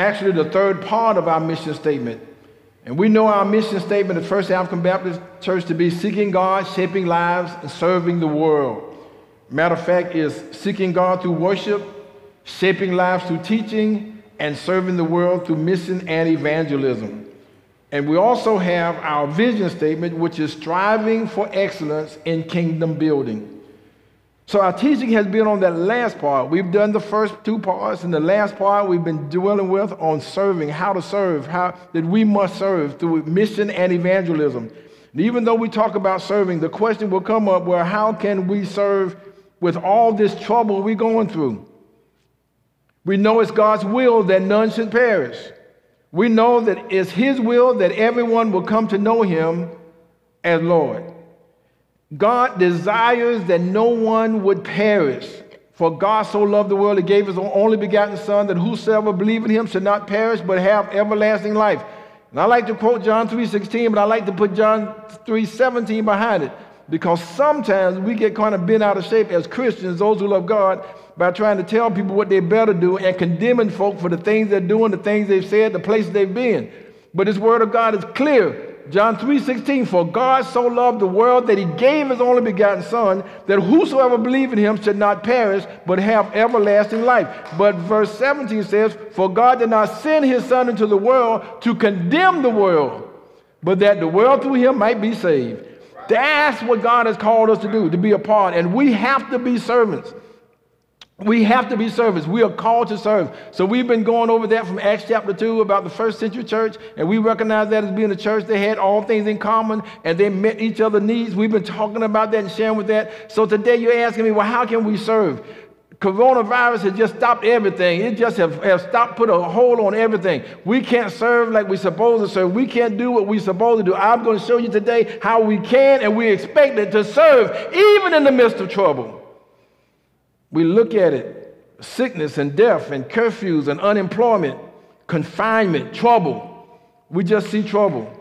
Actually, the third part of our mission statement. And we know our mission statement at First African Baptist Church to be seeking God, shaping lives, and serving the world. Matter of fact, is seeking God through worship, shaping lives through teaching, and serving the world through mission and evangelism. And we also have our vision statement, which is striving for excellence in kingdom building. So our teaching has been on that last part. We've done the first two parts, and the last part we've been dwelling with on serving, how to serve, how that we must serve through mission and evangelism. And even though we talk about serving, the question will come up: Well, how can we serve with all this trouble we're going through? We know it's God's will that none should perish. We know that it's His will that everyone will come to know Him as Lord. God desires that no one would perish. For God so loved the world, He gave His only begotten Son, that whosoever believe in Him should not perish, but have everlasting life. And I like to quote John 3.16, but I like to put John 3.17 behind it. Because sometimes we get kind of bent out of shape as Christians, those who love God, by trying to tell people what they better do and condemning folk for the things they're doing, the things they've said, the places they've been. But this word of God is clear. John 3:16, for God so loved the world that he gave his only begotten Son, that whosoever believe in him should not perish, but have everlasting life. But verse 17 says, For God did not send his Son into the world to condemn the world, but that the world through him might be saved. That's what God has called us to do, to be a part. And we have to be servants. We have to be servants. We are called to serve. So we've been going over that from Acts chapter 2 about the first century church, and we recognize that as being a church. that had all things in common and they met each other's needs. We've been talking about that and sharing with that. So today you're asking me, well, how can we serve? Coronavirus has just stopped everything. It just have, have stopped, put a hold on everything. We can't serve like we're supposed to serve. We can't do what we're supposed to do. I'm going to show you today how we can and we expect it to serve even in the midst of trouble. We look at it sickness and death and curfews and unemployment, confinement, trouble. We just see trouble.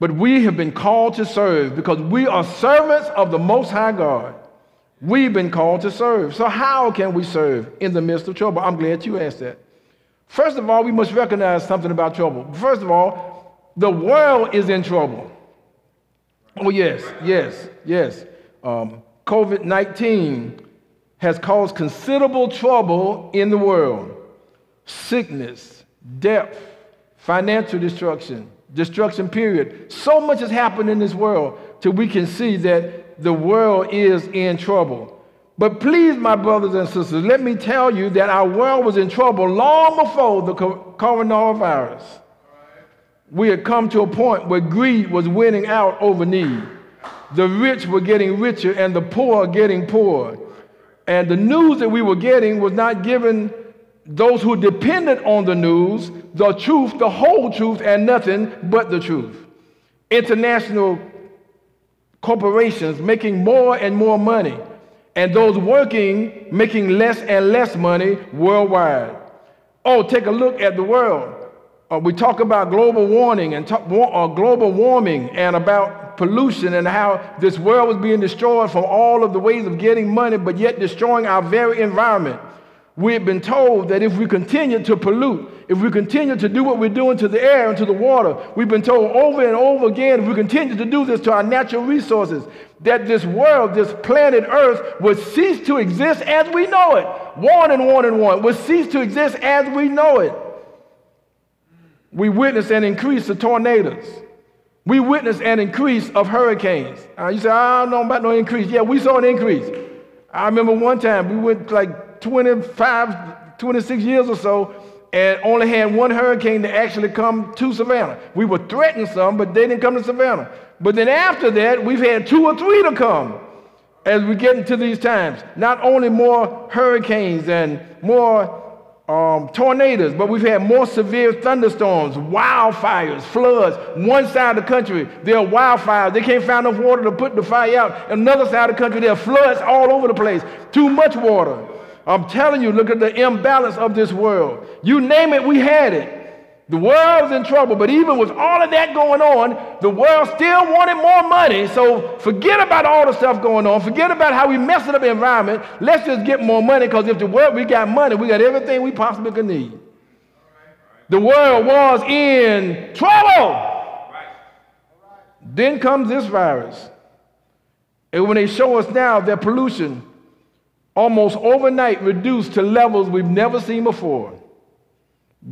But we have been called to serve because we are servants of the Most High God. We've been called to serve. So, how can we serve in the midst of trouble? I'm glad you asked that. First of all, we must recognize something about trouble. First of all, the world is in trouble. Oh, yes, yes, yes. Um, COVID 19 has caused considerable trouble in the world sickness, death, financial destruction, destruction, period. So much has happened in this world till we can see that the world is in trouble. But please, my brothers and sisters, let me tell you that our world was in trouble long before the coronavirus. We had come to a point where greed was winning out over need. The rich were getting richer and the poor getting poorer. And the news that we were getting was not giving those who depended on the news the truth, the whole truth, and nothing but the truth. International corporations making more and more money, and those working making less and less money worldwide. Oh, take a look at the world. Uh, we talk about global warming and talk, uh, global warming and about pollution and how this world was being destroyed from all of the ways of getting money, but yet destroying our very environment. We've been told that if we continue to pollute, if we continue to do what we're doing to the air and to the water, we've been told over and over again, if we continue to do this to our natural resources, that this world, this planet Earth, would cease to exist as we know it. One and one and one would cease to exist as we know it. We witness an increase of tornadoes. We witness an increase of hurricanes. Uh, you say, I don't know about no increase. Yeah, we saw an increase. I remember one time we went like 25, 26 years or so, and only had one hurricane to actually come to Savannah. We were threatened some, but they didn't come to Savannah. But then after that, we've had two or three to come as we get into these times. Not only more hurricanes and more um, tornadoes, but we've had more severe thunderstorms, wildfires, floods. One side of the country, there are wildfires. They can't find enough water to put the fire out. Another side of the country, there are floods all over the place. Too much water. I'm telling you, look at the imbalance of this world. You name it, we had it. The world's in trouble, but even with all of that going on, the world still wanted more money. So forget about all the stuff going on. Forget about how we messed up the environment. Let's just get more money because if the world we got money, we got everything we possibly could need. The world was in trouble. Then comes this virus. And when they show us now that pollution almost overnight reduced to levels we've never seen before.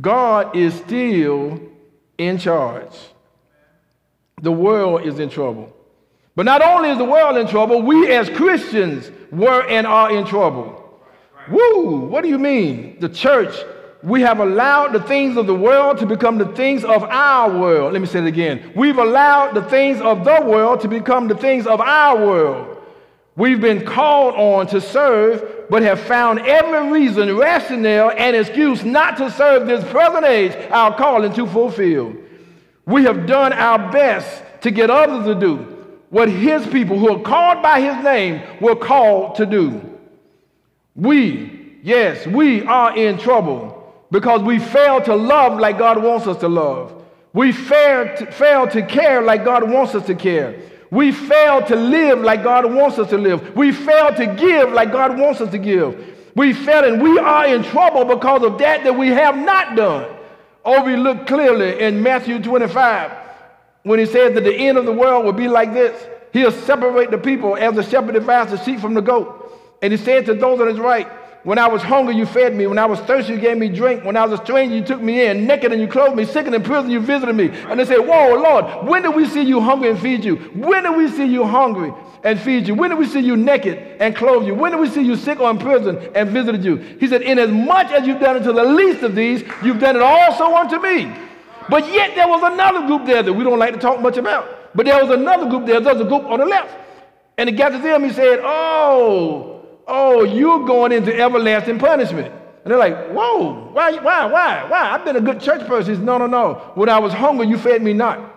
God is still in charge. The world is in trouble. But not only is the world in trouble, we as Christians were and are in trouble. Woo! What do you mean? The church, we have allowed the things of the world to become the things of our world. Let me say it again. We've allowed the things of the world to become the things of our world. We've been called on to serve, but have found every reason, rationale, and excuse not to serve this present age, our calling to fulfill. We have done our best to get others to do what his people who are called by his name were called to do. We, yes, we are in trouble because we fail to love like God wants us to love. We fail to, fail to care like God wants us to care. We fail to live like God wants us to live. We fail to give like God wants us to give. We fail and we are in trouble because of that that we have not done. Oh, we look clearly in Matthew 25 when he says that the end of the world will be like this. He'll separate the people as the shepherd divides the sheep from the goat. And he said to those on his right, when I was hungry, you fed me. When I was thirsty, you gave me drink. When I was a stranger, you took me in. Naked and you clothed me. Sick and in prison, you visited me. And they said, Whoa, Lord, when did we see you hungry and feed you? When did we see you hungry and feed you? When did we see you naked and clothe you? When did we see you sick or in prison and visited you? He said, Inasmuch as much as you've done it to the least of these, you've done it also unto me. But yet there was another group there that we don't like to talk much about. But there was another group there. There's a group on the left. And he got to them, he said, Oh, Oh, you're going into everlasting punishment. And they're like, Whoa, why, why, why, why? I've been a good church person. Says, No, no, no. When I was hungry, you fed me not.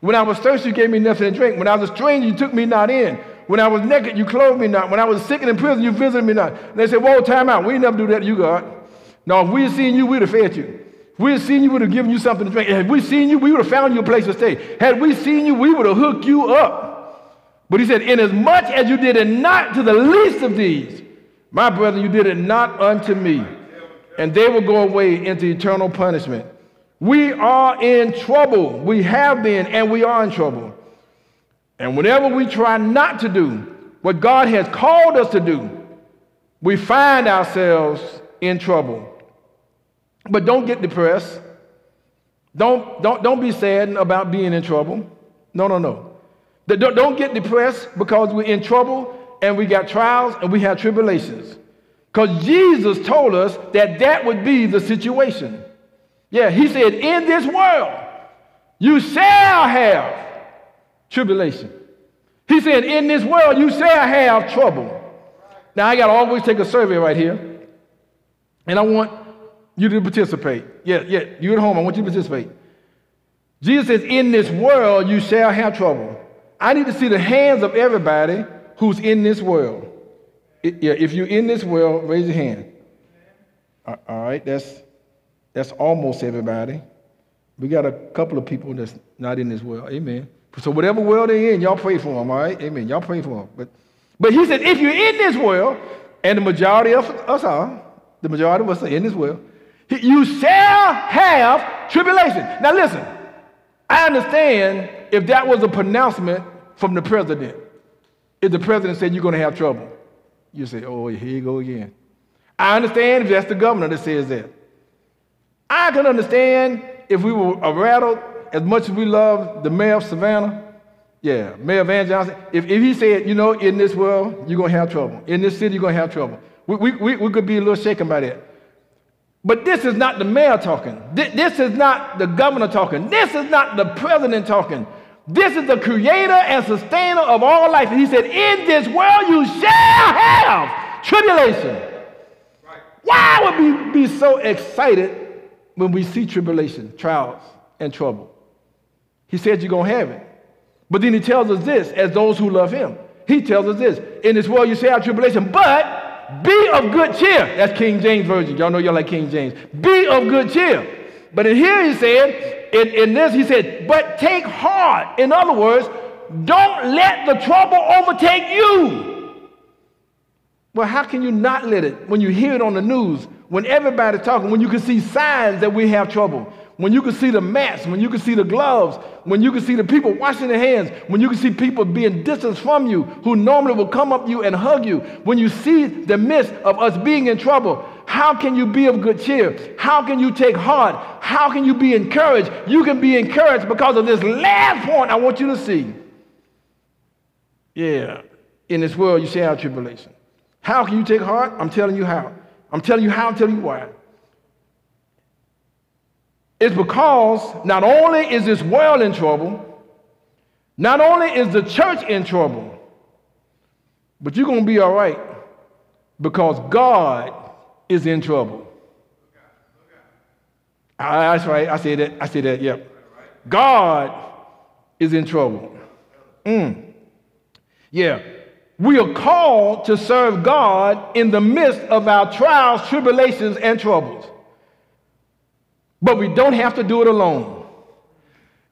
When I was thirsty, you gave me nothing to drink. When I was a stranger, you took me not in. When I was naked, you clothed me not. When I was sick and in prison, you visited me not. And they said, Whoa, time out. We never do that to you, God. No, if we had seen you, we'd have fed you. If we had seen you, we would have given you something to drink. Had we seen you, we would have found you a place to stay. Had we seen you, we would have hooked you up. But he said, Inasmuch as you did it not to the least of these, my brother, you did it not unto me. And they will go away into eternal punishment. We are in trouble. We have been, and we are in trouble. And whenever we try not to do what God has called us to do, we find ourselves in trouble. But don't get depressed. Don't, don't, don't be sad about being in trouble. No, no, no. Don't, don't get depressed because we're in trouble and we got trials and we have tribulations. Because Jesus told us that that would be the situation. Yeah, he said, In this world, you shall have tribulation. He said, In this world, you shall have trouble. Now, I got to always take a survey right here, and I want you to participate. Yeah, yeah, you at home, I want you to participate. Jesus says, In this world, you shall have trouble. I need to see the hands of everybody who's in this world. yeah, if you're in this world, raise your hand. All right, that's that's almost everybody. We got a couple of people that's not in this world. Amen. So whatever world they're in, y'all pray for them. All right, amen. Y'all pray for them. But but he said, if you're in this world, and the majority of us are, the majority of us are in this world, you shall have tribulation. Now listen, I understand if that was a pronouncement from the president. If the president said you're going to have trouble, you say, oh, here you go again. I understand if that's the governor that says that. I can understand if we were rattled as much as we love the mayor of Savannah. Yeah, Mayor Van Johnson. If, if he said, you know, in this world, you're going to have trouble. In this city, you're going to have trouble. We, we, we, we could be a little shaken by that. But this is not the mayor talking. This is not the governor talking. This is not the president talking. This is the creator and sustainer of all life. And he said, In this world you shall have tribulation. Why would we be so excited when we see tribulation, trials, and trouble? He said you're going to have it. But then he tells us this as those who love him. He tells us this in this world you shall have tribulation, but be of good cheer. That's King James Version. Y'all know y'all like King James. Be of good cheer. But in here he said, in, in this, he said, but take heart. In other words, don't let the trouble overtake you. Well, how can you not let it when you hear it on the news, when everybody's talking, when you can see signs that we have trouble, when you can see the masks, when you can see the gloves, when you can see the people washing their hands, when you can see people being distanced from you who normally will come up to you and hug you, when you see the midst of us being in trouble, how can you be of good cheer? How can you take heart? How can you be encouraged? You can be encouraged because of this last point I want you to see. Yeah, in this world you shall have tribulation. How can you take heart? I'm telling you how. I'm telling you how, I'm telling you why. It's because not only is this world in trouble, not only is the church in trouble, but you're going to be all right because God is in trouble. that's right. I said that. I said that. Yep. God is in trouble. Mm. Yeah. We are called to serve God in the midst of our trials, tribulations, and troubles. But we don't have to do it alone.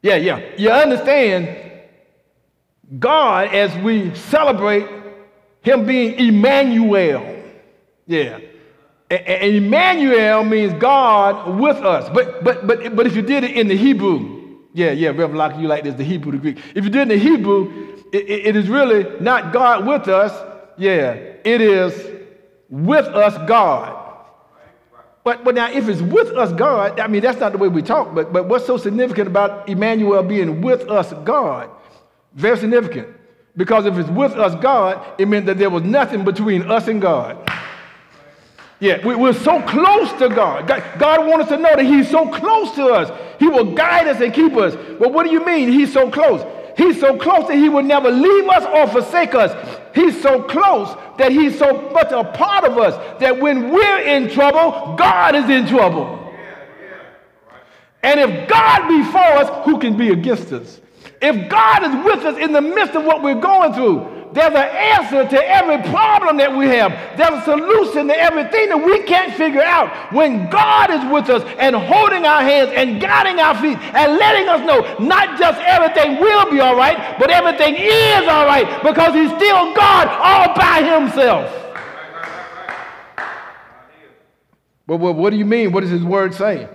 Yeah, yeah. You understand, God, as we celebrate Him being Emmanuel. Yeah. And Emmanuel means God with us. But, but, but, but if you did it in the Hebrew, yeah, yeah, Reverend Locke, you like this, the Hebrew, the Greek. If you did it in the Hebrew, it, it is really not God with us. Yeah, it is with us God. But, but now, if it's with us God, I mean, that's not the way we talk, but, but what's so significant about Emmanuel being with us God? Very significant. Because if it's with us God, it meant that there was nothing between us and God. Yeah, we, are so close to God. God. God wants us to know that He's so close to us. He will guide us and keep us. Well, what do you mean He's so close? He's so close that he will never leave us or forsake us. He's so close that he's so much a part of us that when we're in trouble, God is in trouble. And if God be for us, who can be against us? If God is with us in the midst of what we're going through, there's an answer to every problem that we have. There's a solution to everything that we can't figure out. When God is with us and holding our hands and guiding our feet and letting us know not just everything will be all right, but everything is all right because He's still God all by Himself. But what do you mean? What does His Word say?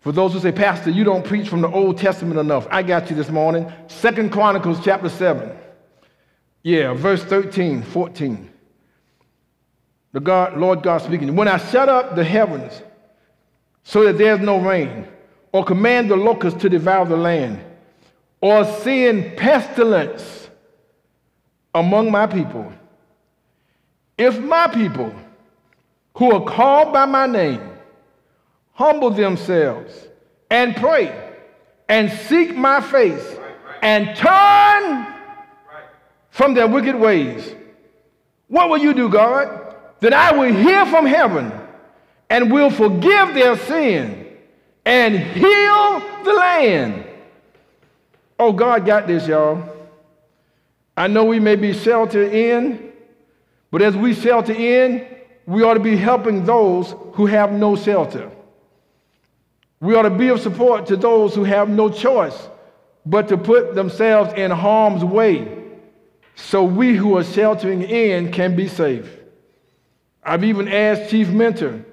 For those who say, Pastor, you don't preach from the Old Testament enough, I got you this morning. Second Chronicles chapter 7. Yeah, verse 13, 14. The God, Lord God speaking. When I shut up the heavens so that there's no rain, or command the locusts to devour the land, or send pestilence among my people, if my people who are called by my name humble themselves and pray and seek my face and turn from their wicked ways. What will you do, God? That I will hear from heaven and will forgive their sin and heal the land. Oh, God got this, y'all. I know we may be sheltered in, but as we shelter in, we ought to be helping those who have no shelter. We ought to be of support to those who have no choice but to put themselves in harm's way so we who are sheltering in can be safe. I've even asked Chief Minter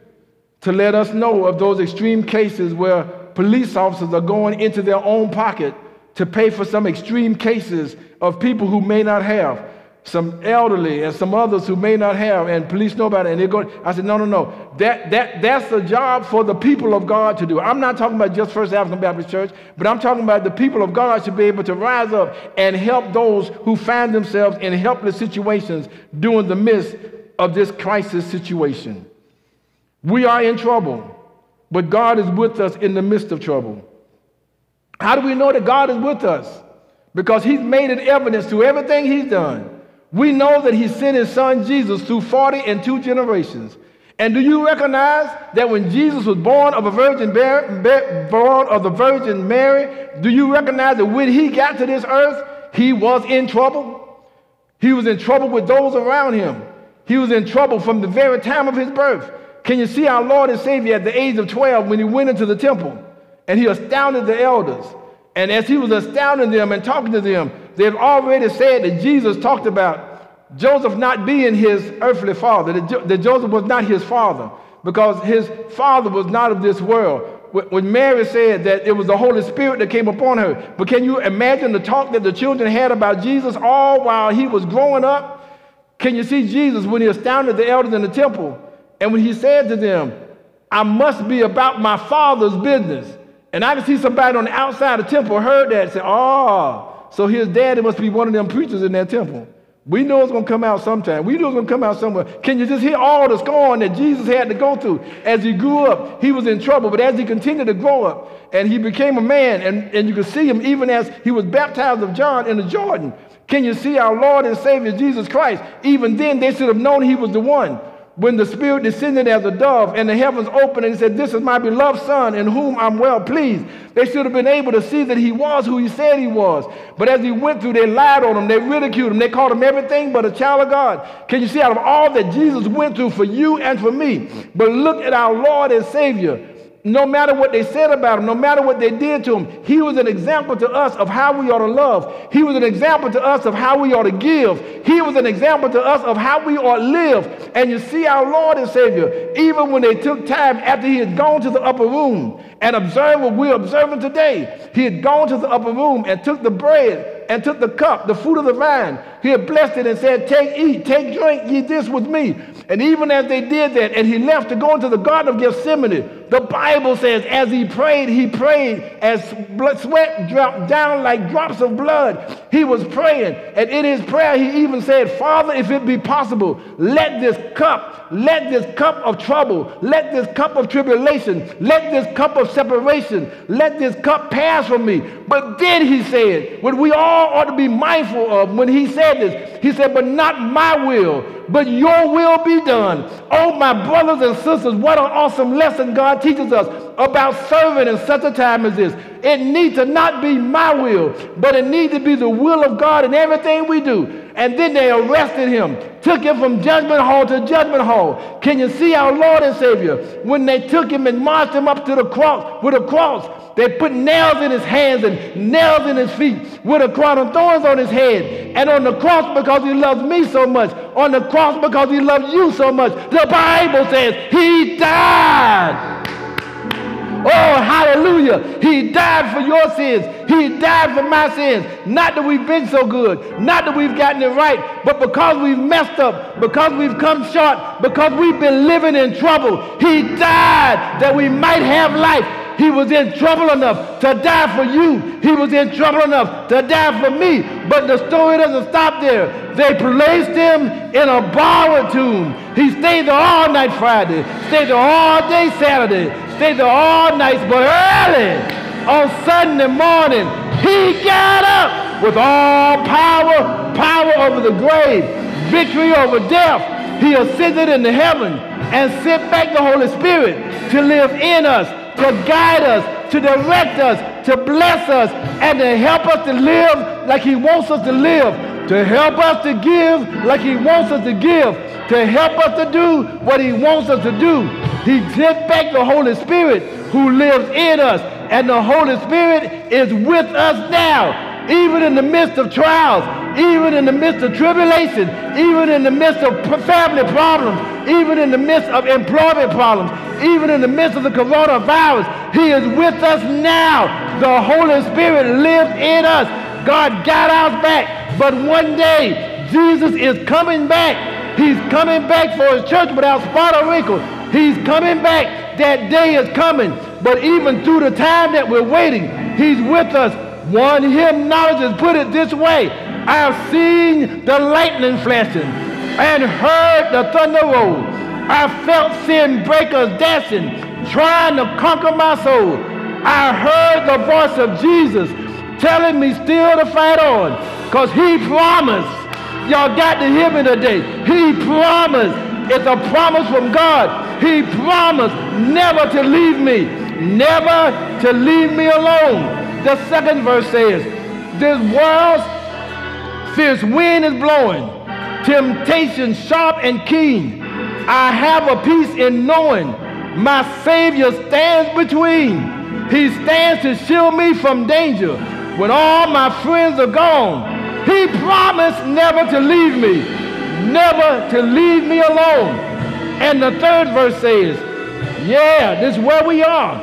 to let us know of those extreme cases where police officers are going into their own pocket to pay for some extreme cases of people who may not have some elderly and some others who may not have, and police it, and they're going. I said, no, no, no. That, that, that's a job for the people of God to do. I'm not talking about just First African Baptist Church, but I'm talking about the people of God should be able to rise up and help those who find themselves in helpless situations during the midst of this crisis situation. We are in trouble, but God is with us in the midst of trouble. How do we know that God is with us? Because He's made it evidence through everything He's done. We know that he sent his son Jesus through 40 and two generations. And do you recognize that when Jesus was born of a virgin, born of the Virgin Mary, do you recognize that when he got to this earth, he was in trouble? He was in trouble with those around him. He was in trouble from the very time of his birth. Can you see our Lord and Savior at the age of 12 when he went into the temple and he astounded the elders? And as he was astounding them and talking to them, they've already said that Jesus talked about Joseph not being his earthly father, that, jo- that Joseph was not his father, because his father was not of this world. When Mary said that it was the Holy Spirit that came upon her. But can you imagine the talk that the children had about Jesus all while he was growing up? Can you see Jesus when he astounded the elders in the temple and when he said to them, I must be about my father's business? And I can see somebody on the outside of the temple heard that and said, Oh, so his daddy must be one of them preachers in that temple. We know it's going to come out sometime. We know it's going to come out somewhere. Can you just hear all the scorn that Jesus had to go through? As he grew up, he was in trouble. But as he continued to grow up and he became a man, and, and you could see him even as he was baptized of John in the Jordan. Can you see our Lord and Savior Jesus Christ? Even then, they should have known he was the one when the Spirit descended as a dove and the heavens opened and he said, This is my beloved Son in whom I'm well pleased. They should have been able to see that he was who he said he was. But as he went through, they lied on him, they ridiculed him, they called him everything but a child of God. Can you see out of all that Jesus went through for you and for me? But look at our Lord and Savior no matter what they said about him, no matter what they did to him, he was an example to us of how we ought to love. He was an example to us of how we ought to give. He was an example to us of how we ought to live. And you see our Lord and Savior, even when they took time after he had gone to the upper room and observed what we're observing today, he had gone to the upper room and took the bread and took the cup, the fruit of the vine. He had blessed it and said, Take, eat, take, drink, ye this with me. And even as they did that, and he left to go into the Garden of Gethsemane, the Bible says, as he prayed, he prayed as sweat dropped down like drops of blood. He was praying. And in his prayer, he even said, Father, if it be possible, let this cup, let this cup of trouble, let this cup of tribulation, let this cup of separation, let this cup pass from me. But then he said, what we all ought to be mindful of when he said this, he said, But not my will, but your will be done. Oh, my brothers and sisters, what an awesome lesson God teaches us about serving in such a time as this. It needs to not be my will, but it needs to be the will of God in everything we do. And then they arrested him, took him from judgment hall to judgment hall. Can you see our Lord and Savior? When they took him and marched him up to the cross with a cross, they put nails in his hands and nails in his feet with a crown of thorns on his head. And on the cross, because he loves me so much, on the cross, because he loves you so much, the Bible says he died. Oh, hallelujah. He died for your sins. He died for my sins. Not that we've been so good, not that we've gotten it right, but because we've messed up, because we've come short, because we've been living in trouble. He died that we might have life. He was in trouble enough to die for you. He was in trouble enough to die for me. But the story doesn't stop there. They placed him in a borrowed tomb. He stayed there all night Friday, stayed there all day Saturday, stayed there all night, but early on Sunday morning, he got up with all power, power over the grave, victory over death. He ascended into heaven and sent back the Holy Spirit to live in us to guide us, to direct us, to bless us, and to help us to live like He wants us to live, to help us to give like He wants us to give, to help us to do what He wants us to do. He sent back the Holy Spirit who lives in us, and the Holy Spirit is with us now even in the midst of trials, even in the midst of tribulation, even in the midst of family problems, even in the midst of employment problems, even in the midst of the coronavirus. He is with us now. The Holy Spirit lives in us. God got us back. But one day, Jesus is coming back. He's coming back for his church without spot or wrinkle. He's coming back. That day is coming. But even through the time that we're waiting, he's with us one hymnologist put it this way I have seen the lightning flashing and heard the thunder roll. I felt sin breakers dashing, trying to conquer my soul. I heard the voice of Jesus telling me still to fight on because he promised. Y'all got to hear me today. He promised. It's a promise from God He promised never to leave me, never to leave me alone. The second verse says, This world's fierce wind is blowing, temptation sharp and keen. I have a peace in knowing my Savior stands between. He stands to shield me from danger when all my friends are gone. He promised never to leave me, never to leave me alone. And the third verse says, Yeah, this is where we are.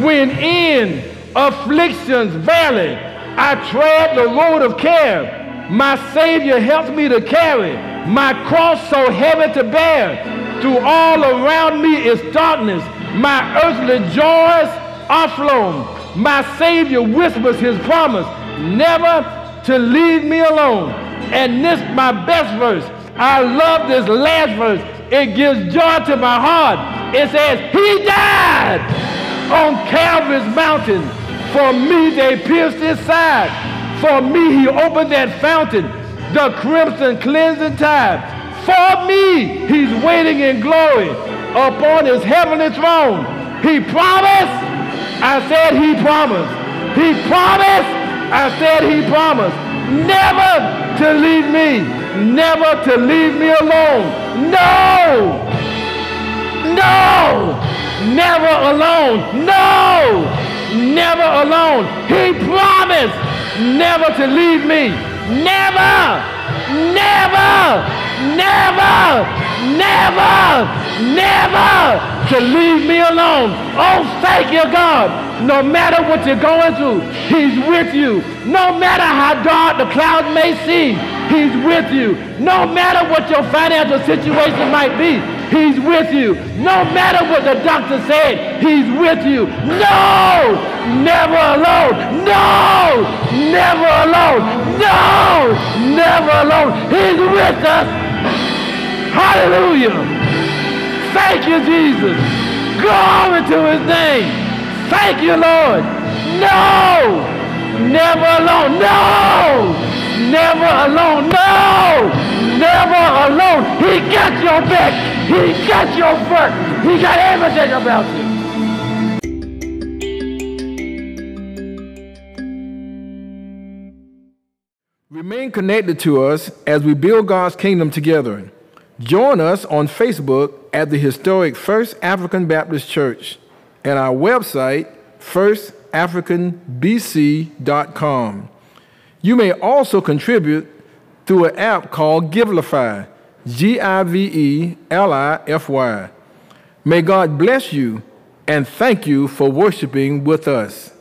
When in affliction's valley, I tread the road of care. My Savior helps me to carry my cross so heavy to bear. Through all around me is darkness. My earthly joys are flown. My Savior whispers his promise never to leave me alone. And this my best verse. I love this last verse. It gives joy to my heart. It says, He died on Calvary's mountain. For me, they pierced his side. For me, he opened that fountain, the crimson cleansing tide. For me, he's waiting in glory upon his heavenly throne. He promised I said he promised. He promised. I said he promised never to leave me, never to leave me alone. No, no, never alone. No, never alone. He promised never to leave me. Never, never, never, never, never to leave me alone. Oh, thank you, God. No matter what you're going through, He's with you. No matter how dark the clouds may seem, He's with you. No matter what your financial situation might be, He's with you. No matter what the doctor said, He's with you. No, never alone. No, never alone. No, never alone. He's with us. Hallelujah. Thank you, Jesus. Glory to his name. Thank you, Lord. No, never alone. No, never alone. No, never alone. He got your back. He got your front. He got everything about you. Remain connected to us as we build God's kingdom together. Join us on Facebook at the historic First African Baptist Church and our website, firstafricanbc.com. You may also contribute through an app called Givelify, G I V E L I F Y. May God bless you and thank you for worshiping with us.